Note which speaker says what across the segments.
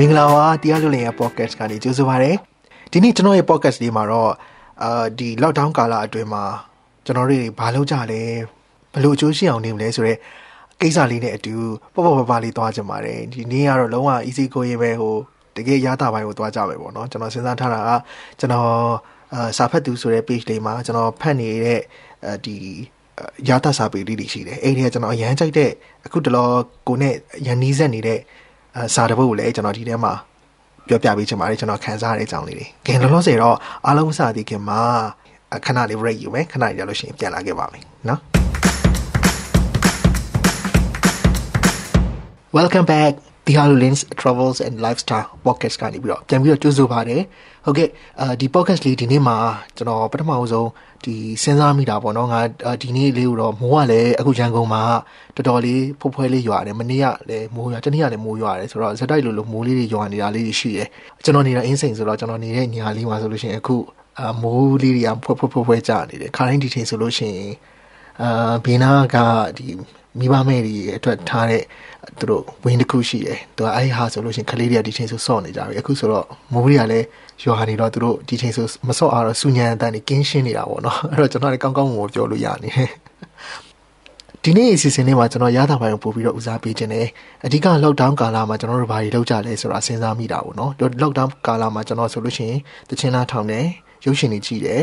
Speaker 1: မင်္ဂလာပါတရားလွတ်လင်ရဲ့ podcast ကနေကြိုဆိုပါရစေဒီနေ့ကျွန်တော်ရဲ့ podcast လေးမှာတော့အာဒီ lockdown ကာလအတွင်းမှာကျွန်တော်တို့ဘာလုပ်ကြလဲဘယ်လိုအကျိုးရှိအောင်နေမလဲဆိုတော့ကိစ္စလေးနဲ့အတူပေါ့ပေါ့ပါပါလေးသွားကြပါတယ်ဒီနေ့ကတော့လုံးဝ easy ကိုရေးပဲဟိုတကယ်ရတာပိုင်းကိုသွားကြမယ်ပေါ့နော်ကျွန်တော်စဉ်းစားထားတာကကျွန်တော်အာစာဖတ်သူဆိုတဲ့ page လေးမှာကျွန်တော်ဖတ်နေတဲ့ဒီရတာစာပေလေးတွေရှိတယ်အဲ့ဒီကကျွန်တော်အရန်ကြိုက်တဲ့အခုတလောကိုနဲ့ရန်နီးဆက်နေတဲ့ စာတပုတ်ကိုလည်းကျွန်တော်ဒီထဲမှာပြောပြပေးချင်ပါတယ်ကျွန်တော်ခံစားရတဲ့အကြောင်းလေးတွေ။ခင်လောလောဆယ်တော့အားလုံးစသည်ခင်မှာခဏလေး break ယူမယ်ခဏရလို့ရှိရင်ပြန်လာခဲ့ပါမယ်နော် Welcome back the Harlins Travels and Lifestyle podcast ကနေပြီးတော့ပြန်ပြီးတော့ကြိုးဆိုပါတယ်ဟုတ်ကဲ့အဲဒီ podcast လေးဒီနေ့မှာကျွန်တော်ပထမဆုံး ဒီစဉ်းစားမိတာပေါ့နော်ငါဒီနေ့လေးကိုတော့မိုးကလည်းအခုရန်ကုန်မှာတော်တော်လေးဖုတ်ဖွဲလေးရွာတယ်မနေ့ကလည်းမိုးရွာတနေ့ကလည်းမိုးရွာတယ်ဆိုတော့ဇက်တိုက်လိုလိုမိုးလေးတွေရွာနေတာလေးရှိတယ်ကျွန်တော်နေတာအင်းစိန်ဆိုတော့ကျွန်တော်နေတဲ့ညာလေးမှာဆိုလို့ရှိရင်အခုအမိုးလေးတွေကဖွက်ဖွက်ဖွက်ဖွက်ကြနေတယ်ခါတိုင်းဒီချိန်ဆိုလို့ရှိရင်အာဘေးနာကဒီ မိဘမဲ့တွေအတွက်ထားတဲ့သူတို့ဝင်းတစ်ခုရှိတယ်သူကအဲ့ဟာဆိုလို့ရှိရင်ကလေးတွေကဒီချိန်ဆိုစော့နေကြပြီအခုဆိုတော့မိုးတွေကလည်းရွာနေတော့သူတို့ဒီချိန်ဆိုမစော့အောင်တော့စူညံအတန်နေကင်းရှင်းနေတာပေါ့နော်အဲ့တော့ကျွန်တော်လည်းကောင်းကောင်းမွန်ပြောလို့ရနေတယ်ဒီနေ့အစီအစဉ်လေးမှာကျွန်တော်ရတာပိုင်းကိုပို့ပြီးတော့ဦးစားပေးခြင်းနဲ့အဓိက lockdown ကာလမှာကျွန်တော်တို့ဘာတွေလုပ်ကြလဲဆိုတာစဉ်းစားမိတာပေါ့နော် lockdown ကာလမှာကျွန်တော်ဆိုလို့ရှိရင်တချင်းလားထောင်တယ်ရုပ်ရှင်တွေကြည့်တယ်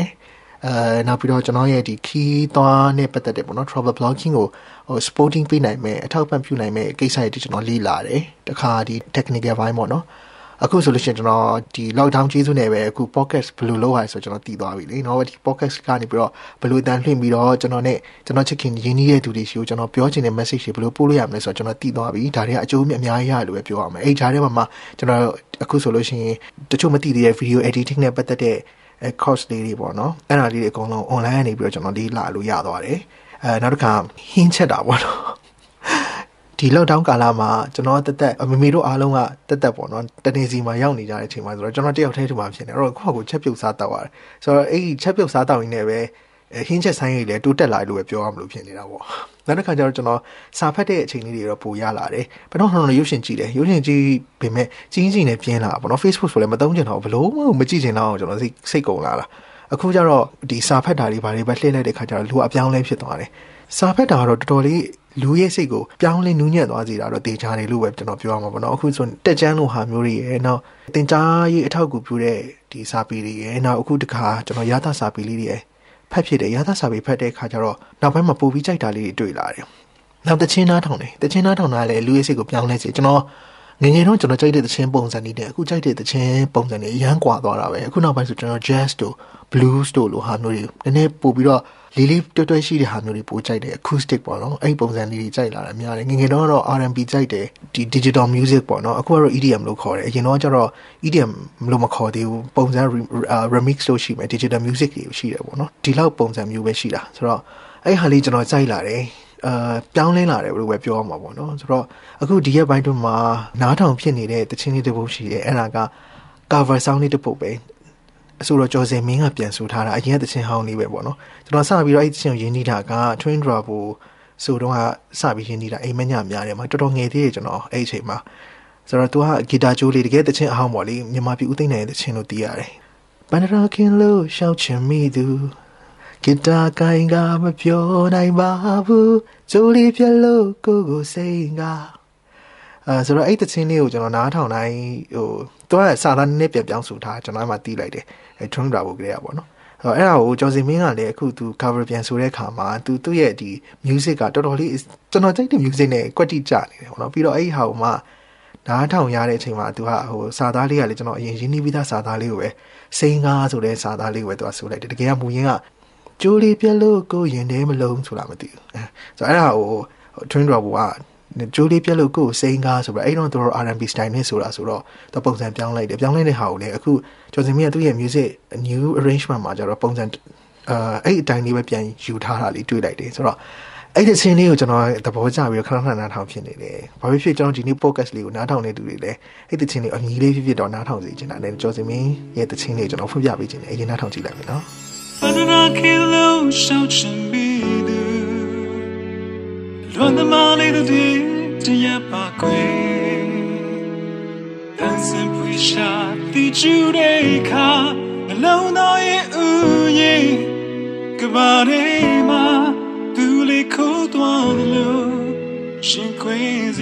Speaker 1: အဲနောက်ပြီးတော့ကျွန်တော်ရဲ့ဒီ key သွားနဲ့ပတ်သက်တဲ့ပေါ့နော် travel blogging ကိုဟို supporting ပေးနိုင်မယ်အထောက်ပံ့ပြုနိုင်မယ်ကိစ္စတွေကျွန်တော်လေ့လာတယ်တခါဒီ technical ဘိုင်းပေါ့နော်အခုဆိုလို့ရှိရင်ကျွန်တော်ဒီ lockdown ကျေးဇူးနဲ့ပဲအခု podcast ဘယ်လိုလုပ်ရလဲဆိုတော့ကျွန်တော်တည်သွားပြီလေနော်ဒီ podcast ကနေပြီးတော့ဘယ်လိုတန်လှည့်ပြီးတော့ကျွန်တော်နဲ့ကျွန်တော်ချစ်ခင်ရင်းနှီးတဲ့သူတွေရှိကိုကျွန်တော်ပြောချင်တဲ့ message တွေဘယ်လိုပို့လို့ရမလဲဆိုတော့ကျွန်တော်တည်သွားပြီဒါတွေကအကျိုးအများကြီးရလို့ပဲပြောရမယ်အဲ့ဂျားထဲမှာကျွန်တော်အခုဆိုလို့ရှိရင်တချို့မသိသေးတဲ့ video editing နဲ့ပတ်သက်တဲ့ အဲ course လေးတွေပေါ့နော်အဲ့ဒါလေးတွေအကုန်လုံး online ကနေပြီးတော့ကျွန်တော်လေးလာလို့ရသွားတယ်အဲနောက်တစ်ခါဟင်းချက်တာပေါ့နော်ဒီ lockdown ကာလမှာကျွန်တော်တက်တက်မမေတို့အားလုံးကတက်တက်ပေါ့နော်တနေစီမှာရောက်နေကြတဲ့အချိန်မှာဆိုတော့ကျွန်တော်တယောက်တည်းထူမှာဖြစ်နေအဲ့တော့ကိုယ့်ကိုချက်ပြုတ်စားတော့ရတယ်ဆိုတော့အဲ့ဒီချက်ပြုတ်စားတော့ရင်းနဲ့ပဲ ဟင်းချက်ဆိုင်ကြီးလည်းတိုးတက်လာလို့ပဲပြောရမလို့ဖြစ်နေတာပေါ့နောက်တစ်ခါကျတော့ကျွန်တော်စာဖတ်တဲ့အချိန်လေးတွေတော့ပိုရလာတယ်ဘယ်တော့မှရုပ်ရှင်ကြည့်တယ်ရုပ်ရှင်ကြည့်ပေမဲ့ကြီးကြီးနဲ့ပြင်းလာပေါ့နော် Facebook ဆိုလည်းမသုံးချင်တော့ဘလို့မှမကြည့်ချင်တော့ကျွန်တော်စိတ်စိတ်ကုန်လာတာအခုကျတော့ဒီစာဖတ်တာတွေဘာတွေပဲလှည့်လိုက်တဲ့ခါကျတော့လူအပြောင်းလဲဖြစ်သွားတယ်စာဖတ်တာကတော့တော်တော်လေးလူရဲ့စိတ်ကိုပြောင်းလဲနူးညံ့သွားစေတာတော့တေချာတယ်လို့ပဲကျွန်တော်ပြောရမှာပေါ့နော်အခုဆိုတက်ချမ်းလိုဟာမျိုးတွေရဲ့နောက်တင်ကြားရေးအထောက်အကူပြုတဲ့ဒီစာပေတွေရဲ့နောက်အခုတခါကျွန်တော်ရသစာပေလေးတွေရဲ့ ဖတ်ဖြစ်တယ်ရသစာပေဖတ်တဲ့အခါကျတော့နောက်ပိုင်းမှာပိုပြီးကြိုက်တာလေးတွေတွေ့လာတယ်နောက်တချင်းနားထောင်တယ်တချင်းနားထောင်တာလည်းလူရဲ့စိတ်ကိုပြောင်းလဲစေကျွန်တော် ငငယ်တော့ကျွန်တော်ကြိုက်တဲ့တချင်းပုံစံတွေနဲ့အခုကြိုက်တဲ့တချင်းပုံစံတွေအရန်ကွာသွားတာပဲအခုနောက်ပိုင်းဆိုကျွန်တော် jazz တို့ blues တို့လိုဟာမျိုးတွေနည်းနည်းပို့ပြီးတော့လေးလေးတွဲတွဲရှိတဲ့ဟာမျိုးတွေပိုကြိုက်တယ် acoustic ပေါ့နော်အဲ့ဒီပုံစံလေးတွေကြိုက်လာတာများတယ်ငငယ်တော့ R&B ကြိုက်တယ်ဒီ digital music ပေါ့နော်အခုကတော့ EDM လို့ခေါ်တယ်အရင်တော့ကျတော့ EDM လို့မခေါ်သေးဘူးပုံစံ remix လို့ရှိမယ် digital music တွေရှိတယ်ပေါ့နော်ဒီလောက်ပုံစံမျိုးပဲရှိတာဆိုတော့အဲ့ဟာလေးကျွန်တော်ကြိုက်လာတယ် အာပြောင်းလဲလာတယ်ဘယ်လိုပဲပြောရမှာပေါ့နော်ဆိုတော့အခုဒီရက်ပိုင်းတွင်းမှာနားထောင်ဖြစ်နေတဲ့တခြင်းလေးတစ်ပုဒ်ရှိတယ်အဲ့ဒါက cover sound လေးတစ်ပုဒ်ပဲအဆိုတော့ကျော်စင်မင်းကပြန်ဆိုထားတာအရင်ကတခြင်းဟောင်းလေးပဲပေါ့နော်ကျွန်တော်စပြီးတော့အဲ့တခြင်းကိုရင်းနှီးတာက Twin Drabo ဆိုတော့ကစပြီးရင်းနှီးတာအိမ်မညများတယ်မှာတော်တော်ငယ်သေးတယ်ကျွန်တော်အဲ့အချိန်မှာဆိုတော့သူကဂီတာကျိုးလေးတကယ်တခြင်းအဟောင်းပေါ့လေမြန်မာပြည်ဦးသိန်းနိုင်တဲ့တခြင်းလို့သိရတယ်ပန္နရာခင်လို့ရှောက်ချင်မိသူ ဂီတာကိုင်းကမပြောနိုင်ပါဘူးကြိုးလေးပြလို့ကိုကိုစိတ်ကအဲဆိုတော့အဲ့တချင်းလေးကိုကျွန်တော်နားထောင်တိုင်းဟိုသူကစာသားနည်းနည်းပြန်ပြောင်းဆိုထားကျွန်တော်အဲ့မှာတီးလိုက်တယ်အဲ drum drop ကိုကြရပါတော့အဲ့တော့အဲ့ဒါကိုကျော်စင်မင်းကလည်းအခုသူ cover ပြန်ဆိုတဲ့ခါမှာသူသူ့ရဲ့ဒီ music ကတော်တော်လေးကျွန်တော်ကြိုက်တဲ့ music နဲ့ကွက်တိကြနေတယ်ပေါ့နော်ပြီးတော့အဲ့ဒီဟာကိုမှနားထောင်ရတဲ့အချိန်မှာသူကဟိုစာသားလေးကလည်းကျွန်တော်အရင်ရင်းနှီးပြီးသားစာသားလေးကိုပဲစိန်ကားဆိုတဲ့စာသားလေးကိုပဲသူကဆိုလိုက်တယ်တကယ်ကမူရင်းက ကျိုးလေးပြက်လို့ကိုရင်ထဲမလုံးဆိုတာမသိဘူးဆိုတော့အဲ့ဒါဟို twin drop ကကျိုးလေးပြက်လို့ကိုစိန်ကားဆိုပြီးအဲ့တော့သူတို့ R&B style နဲ့ဆိုတာဆိုတော့သူပုံစံပြောင်းလိုက်တယ်ပြောင်းလိုက်တဲ့ဟာကိုလည်းအခုကျော်စင်မင်းကသူ့ရဲ့ music new arrangement မှာကျတော့ပုံစံအာအဲ့အတိုင်းလေးပဲပြန်ယူထားတာလေးတွေ့လိုက်တယ်ဆိုတော့အဲ့ဒီဆင်းလေးကိုကျွန်တော်သဘောကျပြီးခဏခဏနားထောင်ဖြစ်နေတယ်။ဘာဖြစ်ဖြစ်ကျွန်တော်ဒီနေ့ podcast လေးကိုနားထောင်နေသူတွေလည်းအဲ့ဒီချင်းလေးအမြည်လေးဖြစ်ဖြစ်တော့နားထောင်စီချင်တာနဲ့ကျော်စင်မင်းရဲ့တချင်းလေးကျွန်တော်ဖွင့်ပြပေးချင်တယ်။အဲ့ဒီနားထောင်ကြည့်လိုက်မယ်နော်။ Banana kilo ရှောက်ချင်ပြီးသူလွန်သမားလေးတို့တည်းပါခွေတန်
Speaker 2: စဉ်ဖွေရှာတီကျူတဲ့ခါနှလုံးသားရဲ့ဥယျာဉ်ကဘာရဲမှာသူလေးခိုးသွားလို့ရှင်ခွေးစ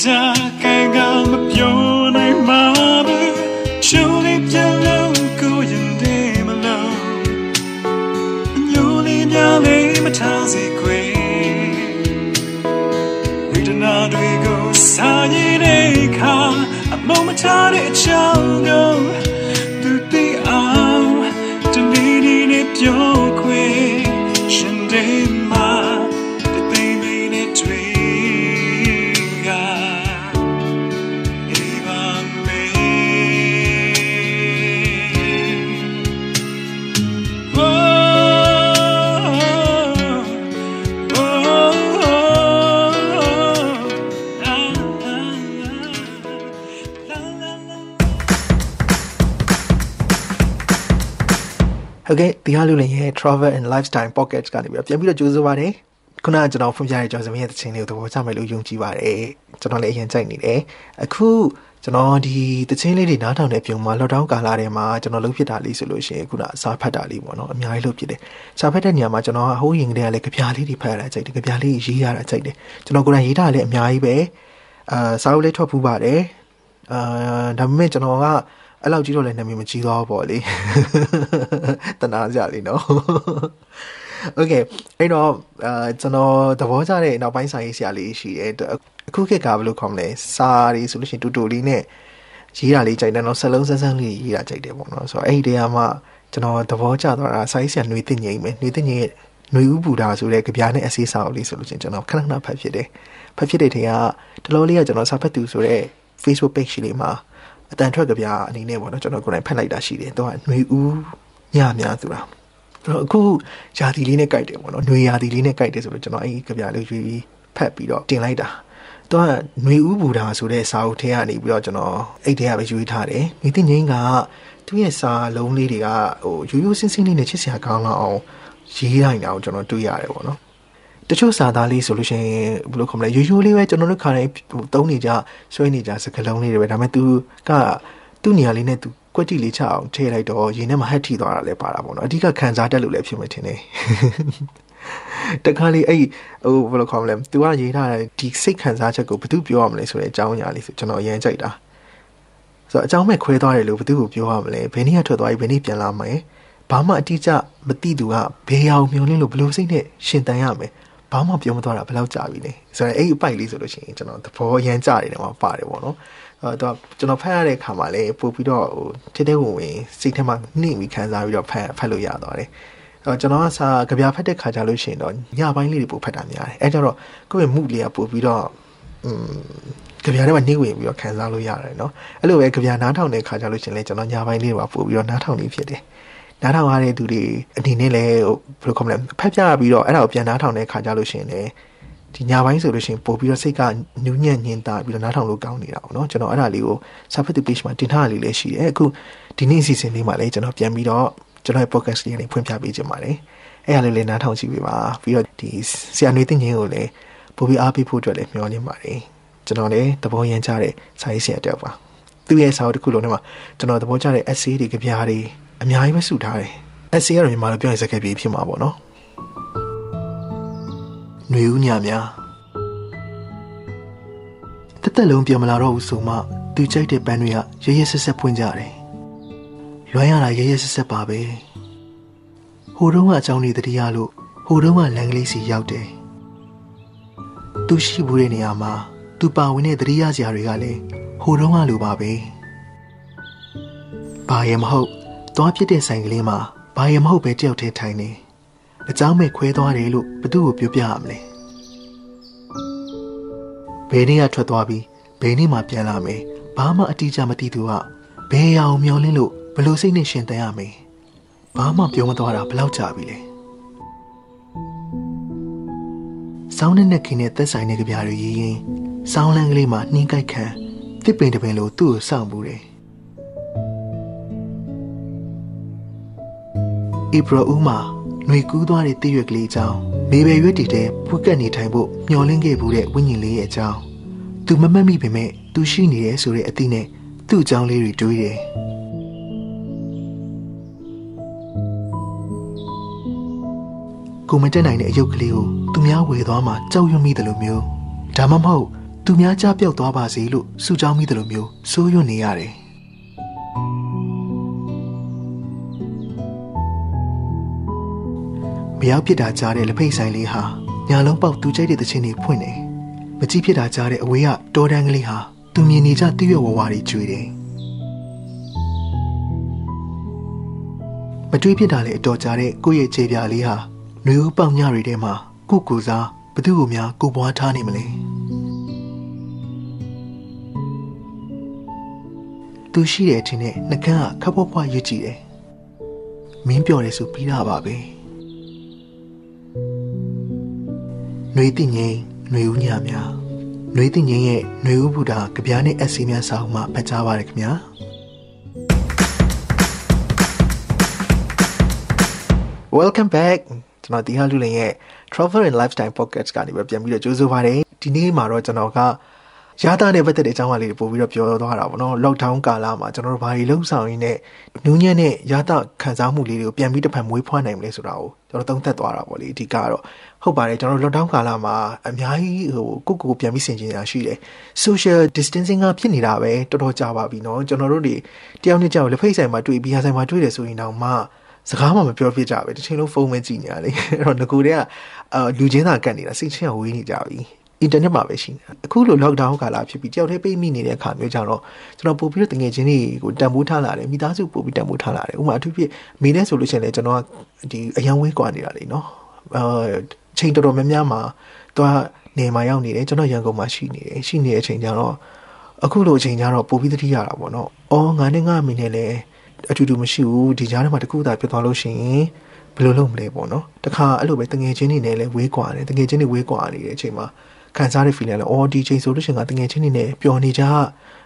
Speaker 2: Guitar ကန်ကမပြောနိုင်မှာဘူးချိုးလေးပြလုံးကိုရင်နေမလို့ညိုလေးများလေးမထားစေခွေဝိဒနာတွေကိုစာရည်တဲ့အခါအမုံမထားတဲ့အချောင်းကိုသူသိအောင်တနေ့နေ့နဲ့ပြော
Speaker 1: ဟုတ်ကဲ့ဒီဟာလူလည်းရဲ့ travel and lifestyle pocket ကနေပြီးတော့ပြန်ပြီးတော့ကြိုးစားပါတယ်ခုနကကျွန်တော်ဖွင့်ပြတဲ့ကျော်စမင်းရဲ့သချင်းလေးကိုသဘောကျမယ်လို့ယုံကြည်ပါတယ်ကျွန်တော်လည်းအရင်ကြိုက်နေတယ်အခုကျွန်တော်ဒီသချင်းလေးတွေနားထောင်တဲ့ပြုံမှာ lockdown ကာလထဲမှာကျွန်တော်လုပ်ဖြစ်တာလေးဆိုလို့ရှိရင်ခုနစာဖတ်တာလေးပေါ့နော်အများကြီးလုပ်ဖြစ်တယ်စာဖတ်တဲ့နေရာမှာကျွန်တော်ဟိုးရင်ကတည်းကလည်းကြပြလေးတွေဖတ်ရတာကြိုက်တယ်ကြပြလေးရေးရတာကြိုက်တယ်ကျွန်တော်ကိုယ်တိုင်ရေးတာလည်းအများကြီးပဲအာစာအုပ်လေးထွက်ဖူးပါတယ်အာဒါပေမဲ့ကျွန်တော်က အဲ့လောက်ကြီးတော့လည်းနာမည်မကြီးတော့ပေါ့လေတနာကြလေနော် Okay အဲ့တော့အာကျွန်တော်သဘောကျတဲ့နောက်ပိုင်းဆိုင်ရေးဆရာလေးရှိတယ်အခုခေတ်ကဘယ်လိုခေါ်မလဲစာတွေဆိုလို့ရှိရင်တူတူလေးနဲ့ရေးတာလေးကြိုက်တယ်နော်ဆက်လုံးဆက်ဆန်းလေးရေးတာကြိုက်တယ်ပေါ့နော်ဆိုတော့အဲ့ဒီတရားမှကျွန်တော်သဘောကျသွားတာစာရေးဆရာနှွေတင်ငိမ့်မယ်နှွေတင်ငိမ့်နွေဦးပူတာဆိုတဲ့ကြပြားနဲ့အစေးစာအုပ်လေးဆိုလို့ချင်းကျွန်တော်ခဏခဏဖတ်ဖြစ်တယ်ဖတ်ဖြစ်တဲ့ထင်ကတလုံးလေးကကျွန်တော်စာဖတ်သူဆိုတဲ့ Facebook page လေးမှာ အတန်ထွက်ကြပြားအနေနဲ့ပေါ့နော်ကျွန်တော်ကိုယ်တိုင်ဖတ်လိုက်တာရှိတယ်တော့ຫນွေဥညများဆိုတာ အဲ့တော့အခုယာတီလေးနဲ့ကြိုက်တယ်ပေါ့နော်ຫນွေယာတီလေးနဲ့ကြိုက်တယ်ဆိုတော့ကျွန်တော်အဲ့ဒီကြပြလေးရွေးပြီးဖတ်ပြီးတော့တင်လိုက်တာတော့ຫນွေဥဘူတာဆိုတဲ့စာအုပ်ထဲကနေပြီးတော့ကျွန်တော်အဲ့ထဲကပဲရွေးထားတယ်မိသိငင်းကသူ့ရဲ့စာလုံးလေးတွေကဟိုရိုးရိုးစင်းစင်းလေးနဲ့ချစ်စရာကောင်းလောက်အောင်ရေးလိုက်တာကိုကျွန်တော်တွေ့ရတယ်ပေါ့နော် တချို့စာသားလေးဆိုလို့ရှိရင်ဘယ်လိုခေါ်မလဲရိုးရိုးလေးပဲကျွန်တော်တို့ခါတိုင်းသုံးနေကြဆွဲနေကြစကလုံးလေးတွေပဲဒါပေမဲ့ तू ကသူ့နေရာလေးနဲ့သူကွက်တီလေးချအောင်ထည့်လိုက်တော့ရေနဲ့မဟက်ထိသွားတာလည်းပါတာပေါ့နော်အဓိကခံစားတတ်လို့လည်းဖြစ်မှထင်တယ်တခါလေအဲ့ဟိုဘယ်လိုခေါ်မလဲ तू ကရေးထားတဲ့ဒီစိတ်ခံစားချက်ကိုဘယ်သူပြောရမလဲဆိုတဲ့အကြောင်းအရာလေးဆိုကျွန်တော်အရင်ကြိုက်တာဆိုတော့အကြောင်းမဲ့ခွဲသွားတယ်လို့ဘယ်သူကိုပြောရမလဲဘယ်နေ့ကထွက်သွားပြီဘယ်နေ့ပြန်လာမလဲဘာမှအတိအကျမသိသူကဘယ်အောင်မျောလင်းလို့ဘယ်လိုစိတ်နဲ့ရှင်တန်ရမလဲ ဘာမှပြောမသွားတာဘယ်လောက်ကြာပြီလဲဆိုတော့အဲ့ဒီအပိုက်လေးဆိုလို့ရှိရင်ကျွန်တော်သဘောရမ်းကြတယ်တယ်မှာပါတယ်ပေါ့နော်အဲတော့ကျွန်တော်ဖတ်ရတဲ့အခါမှာလည်းပို့ပြီးတော့ဟိုထဲထဲဝင်ဝင်စိတ်ထဲမှာနှိမ့်ပြီးခံစားပြီးတော့ဖတ်ဖတ်လို့ရသွားတယ်အဲတော့ကျွန်တော်ကစာကြပြဖတ်တဲ့ခါကြလို့ရှိရင်တော့ညပိုင်းလေးတွေပို့ဖတ်တာများတယ်အဲကြတော့ကိုယ့်ရဲ့မှုလေးကပို့ပြီးတော့อื อืมကြပြားထဲမှာနှိမ့်ဝင်ပြီးတော့ခံစားလို့ရတယ်เนาะအဲ့လိုပဲကြပြားနားထောင်တဲ့ခါကြလို့ရှင်လဲကျွန်တော်ညာပိုင်းလေးပါပို့ပြီးတော့နားထောင်နေဖြစ်တယ် နားထောင်ရတဲ့သူတွေအနေနဲ့လည်းဘယ်လိုခေါ်မလဲဖက်ပြပြီးတော့အဲ့ဒါကိုပြန်နားထောင်တဲ့ခါကြလို့ရှင်လဲဒီညာပိုင်းဆိုလို့ရှိရင်ပို့ပြီးတော့စိတ်ကနူးညံ့ညင်တာပြီးတော့နားထောင်လို့ကောင်းနေတာပေါ့နော်ကျွန်တော်အဲ့ဒါလေးကို subject page မှာတင်ထားရလေးလည်းရှိတယ်အခုဒီနေ့အစီအစဉ်လေးမှာလည်းကျွန်တော်ပြန်ပြီးတော့ကျွန်တော်ရဲ့ podcast လေးလေးဖွင့်ပြပေးခြင်းပါတယ်အဲ့ဒါလေးလည်းနားထောင်ကြည့်ပေးပါပြီးတော့ဒီဆရာနေသိငင်းကိုလည်းပို့ပြီးအားပေးဖို့အတွက်လည်းမျှော်လင့်ပါတယ်ကျွန်တော်လည်းသဘောရမ်းကြတဲ့စာရေးဆရာတယောက်ပါသူ့ရဲ့စာအုပ်တစ်ခုလုံးထဲမှာကျွန်တော်သဘောကျတဲ့ essay တွေကြပြားတွေ အများကြီးပဲစုထားတယ် essay ကတော့မြန်မာလိုပြောရင်စကားပြေဖြစ်မှာပေါ့နော်ຫນွေဦးညများတက်တက်လုံးပြောမလာတော့ဘူးဆိုမှသူကြိုက်တဲ့ပန်းတွေကရရဆက်ဆက်ဖွင့်ကြတယ်လွမ်းရတာရရဆက်ဆက်ပါပဲဟိုတုန်းကအကြောင်းတွေတတိယလို့ဟိုတုန်းကလန်ကလေးစီရောက်တယ်သူရှိဘူးတဲ့နေရာမှာသူပါဝင်တဲ့တတိယစရာတွေကလည်းဟိုတုန်းကလိုပါပဲဘာရမဟုတ် သွားဖြစ်တဲ့ဆိုင်ကလေးမှာဘာရမဟုတ်ပဲတယောက်တည်းထိုင်နေအเจ้าမဲ့ခွဲသွားတယ်လို့ဘသူ့ကိုပြောပြရမလဲဘယ်နေ့ကထွက်သွားပြီးဘယ်နေ့မှပြန်လာမယ်ဘာမှအတိအကျမသိသူကဘယ်ရအောင်မျောလင်းလို့ဘလို့စိတ်နဲ့ရှင်တန်ရမယ်ဘာမှပြောမသွားတာဘလောက်ကြာပြီလဲစောင်းနဲ့နဲ့ခင်းနဲ့သက်ဆိုင်တဲ့ကြပြားတွေရေးရင်စောင်းလန်းကလေးမှာနှင်းကြိုက်ခံတစ်ပင်တစ်ပင်လိုသူ့ကိုစောင့်ဘူးတယ် ဧပြီဦးမှာຫນွေကူးသွားတဲ့တည့်ရွက်ကလေးအကြောင်းမေဘယ်ရွက်တီတဲ့ဖွက်ကက်နေထိုင်ဖို့မျောလင်းခဲ့ဘူးတဲ့ဝိညာဉ်လေးရဲ့အကြောင်းသူမမတ်မိပေမဲ့သူရှိနေတယ်ဆိုတဲ့အသည့်နဲ့သူ့အကြောင်းလေးတွေတွေးတယ်ကိုမတက်နိုင်တဲ့အယုတ်ကလေးကိုသူများဝေသွားမှကြောက်ရွံ့မိတယ်လို့မျိုးဒါမှမဟုတ်သူများကြားပြောက်သွားပါစေလို့စူကြောင်းမိတယ်လို့မျိုးစိုးရွံ့နေရတယ် မရောက်ဖြစ်တာကြားတဲ့လက်ဖိတ်ဆိုင်လေးဟာညာလုံးပေါက်သူကြိုက်တဲ့သချင်းတွေဖွင့်နေမကြည့်ဖြစ်တာကြားတဲ့အဝေးကတော်တန်းကလေးဟာသူမြင်နေကြတည့်ရွဝဝတွေကျွေတယ်မတွေးဖြစ်တာလေအတော်ကြားတဲ့ကိုယ့်ရဲ့ခြေပြားလေးဟာနှွေဦးပေါင်ညတွေထဲမှာကိုကိုစားဘသူ့ကိုများကိုပွားထားနေမလဲသူရှိတဲ့အထင်နဲ့နှကန်းကခပ်ပွားပွားရွကြည့်တယ်မင်းပြောတယ်ဆိုပြီးတာပါပဲ နှွေတိငိမ့်နှွေဦးညများနှွေတိငိမ့်ရဲ့နှွေဦးဘုရားကြပြားနဲ့အစီများစာအုပ်မှာဖတ်ကြားပါရခင်ဗျာ Welcome back ကျွန်တော်ဒီဟာလူလင်ရဲ့ Travel and Lifestyle Podcast ကနေပဲပြန်ပြီးတော့ကြိုးစားပါတယ်ဒီနေ့မှာတော့ကျွန်တော်က ရာသနဲ့ပတ်သက်တဲ့အကြောင်းအရာလေးတွေပို့ပြီးတော့ပြောသွားတာပေါ့နော် lockdown ကာလမှာကျွန်တော်တို့ဘာတွေလုံဆောင်ရင်းနဲ့နူးညံ့တဲ့ရာသခံစားမှုလေးတွေကိုပြန်ပြီးတစ်ဖန်မွေးဖွားနိုင်မလဲဆိုတာကိုကျွန်တော်သုံးသပ်သွားတာပေါ့လေအဓိကတော့ဟုတ်ပါတယ်ကျွန်တော်တို့ lockdown ကာလမှာအများကြီးဟိုကိုကိုပြန်ပြီးဆင်ခြင်ရရှိတယ် social distancing ကဖြစ်နေတာပဲတော်တော်ကြာပါပြီနော်ကျွန်တော်တို့တွေတယောက်နဲ့ကြောက်လက်ဖိတ်ဆိုင်မှာတွေ့ပြီးဟာဆိုင်မှာတွေ့တယ်ဆိုရင်တော့မှစကားမှမပြောဖြစ်ကြပဲတစ်ချိန်လုံးဖုန်းပဲကြည့်နေရတယ်အဲ့တော့ငကိုတည်းကအာလူချင်းသာကတ်နေတာစိတ်ချင်းကဝေးနေကြပြီ အင်တာနက်မှာပဲရှိနေတာအခုလို lockdown ကာလဖြစ်ပြီးတယောက်တည်းပိတ်မိနေတဲ့အခါမျိုးကြတော့ကျွန်တော်ပို့ပြီးတော့တငယ်ချင်းတွေကိုတန်ဖိုးထားလာတယ်မိသားစုပို့ပြီးတန်ဖိုးထားလာတယ်ဥပမာအထူးဖြင့်မိနဲ့ဆိုလို့ရှိရင်လည်းကျွန်တော်ကဒီအရန်ဝေးကွာနေတာလေနော်အာချိန်တော်တော်များများမှာတော့နေမှာရောက်နေတယ်ကျွန်တော်ရန်ကုန်မှာရှိနေတယ်ရှိနေတဲ့အချိန်ကျတော့အခုလိုအချိန်ကျတော့ပို့ပြီးသတိရတာပေါ့နော်အော်ငါနဲ့ငါအမိနဲ့လည်းအတူတူမရှိဘူးဒီကြားထဲမှာတခုသာဖြစ်သွားလို့ရှိရင်ဘယ်လိုလုပ်မလဲပေါ့နော်တခါအဲ့လိုပဲတငယ်ချင်းတွေနဲ့လည်းဝေးကွာတယ်တငယ်ချင်းတွေဝေးကွာနေတဲ့အချိန်မှာ ခံစားရတဲ့ feeling လည်းအော်ဒီချိန်ဆိုလို့ရှိရင်ကတငယ်ချင်းတွေနဲ့ပျော်နေကြ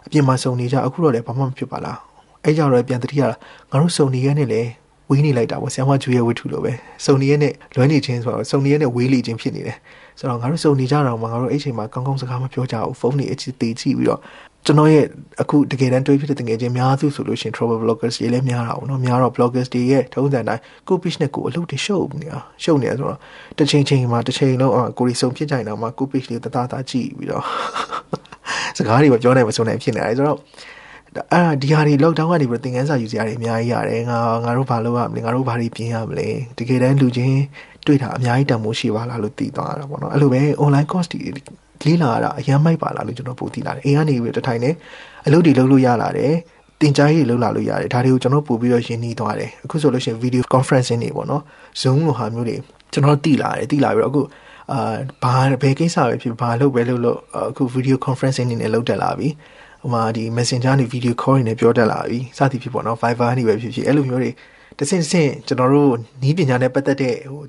Speaker 1: အပြင်မှာစုံနေကြအခုတော့လည်းဘာမှမဖြစ်ပါလားအဲ့ကြောင့်လည်းပြန်တတိရတာငါတို့စုံနေရတဲ့လေ ဝေးနေလိုက်တာပေါ့ဆရာမကျွေးရဲ့ဝတ္ထုလိုပဲစုံနေရတဲ့လွမ်းနေချင်းဆိုတော့စုံနေရတဲ့ဝေးလေချင်းဖြစ်နေတယ်ဆိုတော့ငါတို့စုံနေကြတော့မှငါတို့အဲ့ချိန်မှာကောင်းကောင်းစကားမပြောကြဘူးဖုန်းတွေအချစ်သေးကြည့်ပြီးတော့ကျွန်တော်ရဲ့အခုတကယ်တမ်းတွေးဖြစ်တဲ့တကယ်ချင်းများစုဆိုလို့ရှိရင် travel bloggers တွေလည်းများတာပေါ့နော်များတော့ bloggers တွေရဲ့ထုံးစံတိုင်းကို page နဲ့ကိုအလုပ်တွေရှုပ်နေတာရှုပ်နေဆိုတော့တစ်ချိန်ချိန်မှာတစ်ချိန်လုံးကိုရီစုံဖြစ်ကြရင်တော့မှကို page လေးတသားသားကြည့်ပြီးတော့စကားတွေမပြောနိုင်မဆုံးနိုင်ဖြစ်နေတယ်ဆိုတော့ အာဒီဟာတွေ lockdown ကနေပြီးသင်ခန်းစာယူစရာတွေအများကြီးရတယ်ငါငါတို့ဘာလုပ်ရမလဲငါတို့ဘာတွေပြင်ရမလဲတကယ်တမ်းလူချင်းတွေ့တာအများကြီးတန်မိုးရှိပါလားလို့သိသွားတာပေါ့နော်အဲ့လိုပဲ online course တွေလေးလာတာအရန်မိုက်ပါလားလို့ကျွန်တော်ပို့သိလာတယ်အိမ်ကနေပြီးတထိုင်နေအလုပ်တွေလုပ်လို့ရလာတယ်တင်ကြားရေးလုပ်လာလို့ရတယ်ဒါတွေကိုကျွန်တော်ပို့ပြီးတော့ရင်းနှီးသွားတယ်အခုဆိုလို့ရှိရင် video conferencing တွေပေါ့နော် Zoom လိုဟာမျိုးတွေကျွန်တော်တည်လာတယ်တည်လာပြီးတော့အခုအာဘာဘယ်ကိစ္စပဲဖြစ်ဘာလို့ပဲလို့လို့အခု video conferencing နေနဲ့လုပ်တက်လာပြီ ဟိုမှာဒီ messenger နေ video call နေပြောတက်လာပြီစသည်ဖြစ်ပေါ့နော် Viber နေပဲဖြစ်ဖြစ်အဲ့လိုမျိုးတွေတစ်ဆင့်ဆင့်ကျွန်တော်တို့နီးပညာနဲ့ပတ်သက်တဲ့ဟို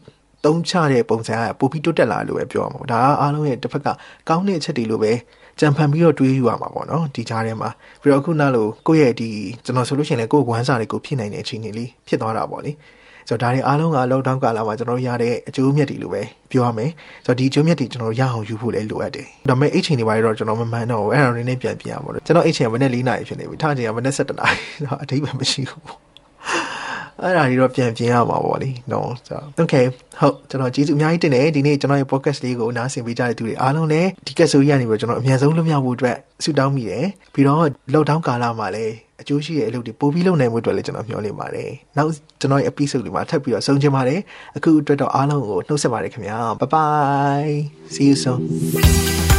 Speaker 1: တုံးချတဲ့ပုံစံကပိုပြီးတိုးတက်လာလို့ပဲပြောရမှာဒါအားလုံးရဲ့တစ်ဖက်ကကောင်းတဲ့အချက်တွေလို့ပဲကြံဖန်ပြီးတော့တွေးယူရမှာပေါ့နော်ဒီကြားထဲမှာပြီးတော့အခုနောက်လို့ကိုယ့်ရဲ့ဒီကျွန်တော်ဆိုလို့ရှိရင်လည်းကိုယ့်ဝမ်းစာတွေကိုဖြစ်နိုင်တဲ့အခြေအနေလေးဖြစ်သွားတာပေါ့လေ ဆိုတော့ဒါတွေအားလုံးက lockdown ကာလမှာကျွန်တော်တို့ရတဲ့အကျိုးမြတ်တွေလို့ပဲပြောရမယ်ဆိုတော့ဒီအကျိုးမြတ်တွေကျွန်တော်တို့ရအောင်ယူဖို့လည်းလိုအပ်တယ်ဒါပေမဲ့အဲ့ချိန်တွေပါတော့ကျွန်တော်မမှန်တော့ဘူးအဲ့ဒါတွေနဲ့ပြန်ပြရပါတော့ကျွန်တော်အဲ့ချိန်ကမနေ့၄နာရီဖြစ်နေပြီထားချိန်ကမနေ့7နာရီတော့အထိပ္ပယ်မရှိဘူးအဲ့ဒါတွေတော့ပြန်ပြင်ရမှာပေါ့လေနော်ဆိုတော့ okay ဟုတ်ကျွန်တော်ကျေးဇူးအများကြီးတင်တယ်ဒီနေ့ကျွန်တော်ရဲ့ podcast လေးကိုနားဆင်ပေးကြတဲ့သူတွေအားလုံးလည်းဒီကက်ဆိုကြီးကနေပြီးကျွန်တော်အများဆုံးလွတ်မြောက်ဖို့အတွက်ဆုတောင်းမိတယ်ပြီးတော့ lockdown ကာလမှာလည်း အကျိုးရှိတဲ့အလုပ်တွေပိုပြီးလုပ်နိုင်မှုအတွက်လည်းကျွန်တော်မျှော်လင့်ပါတယ်နောက်ကျွန်တော်ရဲ့ episode တွေမှာထပ်ပြီးတော့ဆုံချင်ပါတယ်အခုအတွက်တော့အားလုံးကိုနှုတ်ဆက်ပါတယ်ခင်ဗျာ bye bye see you soon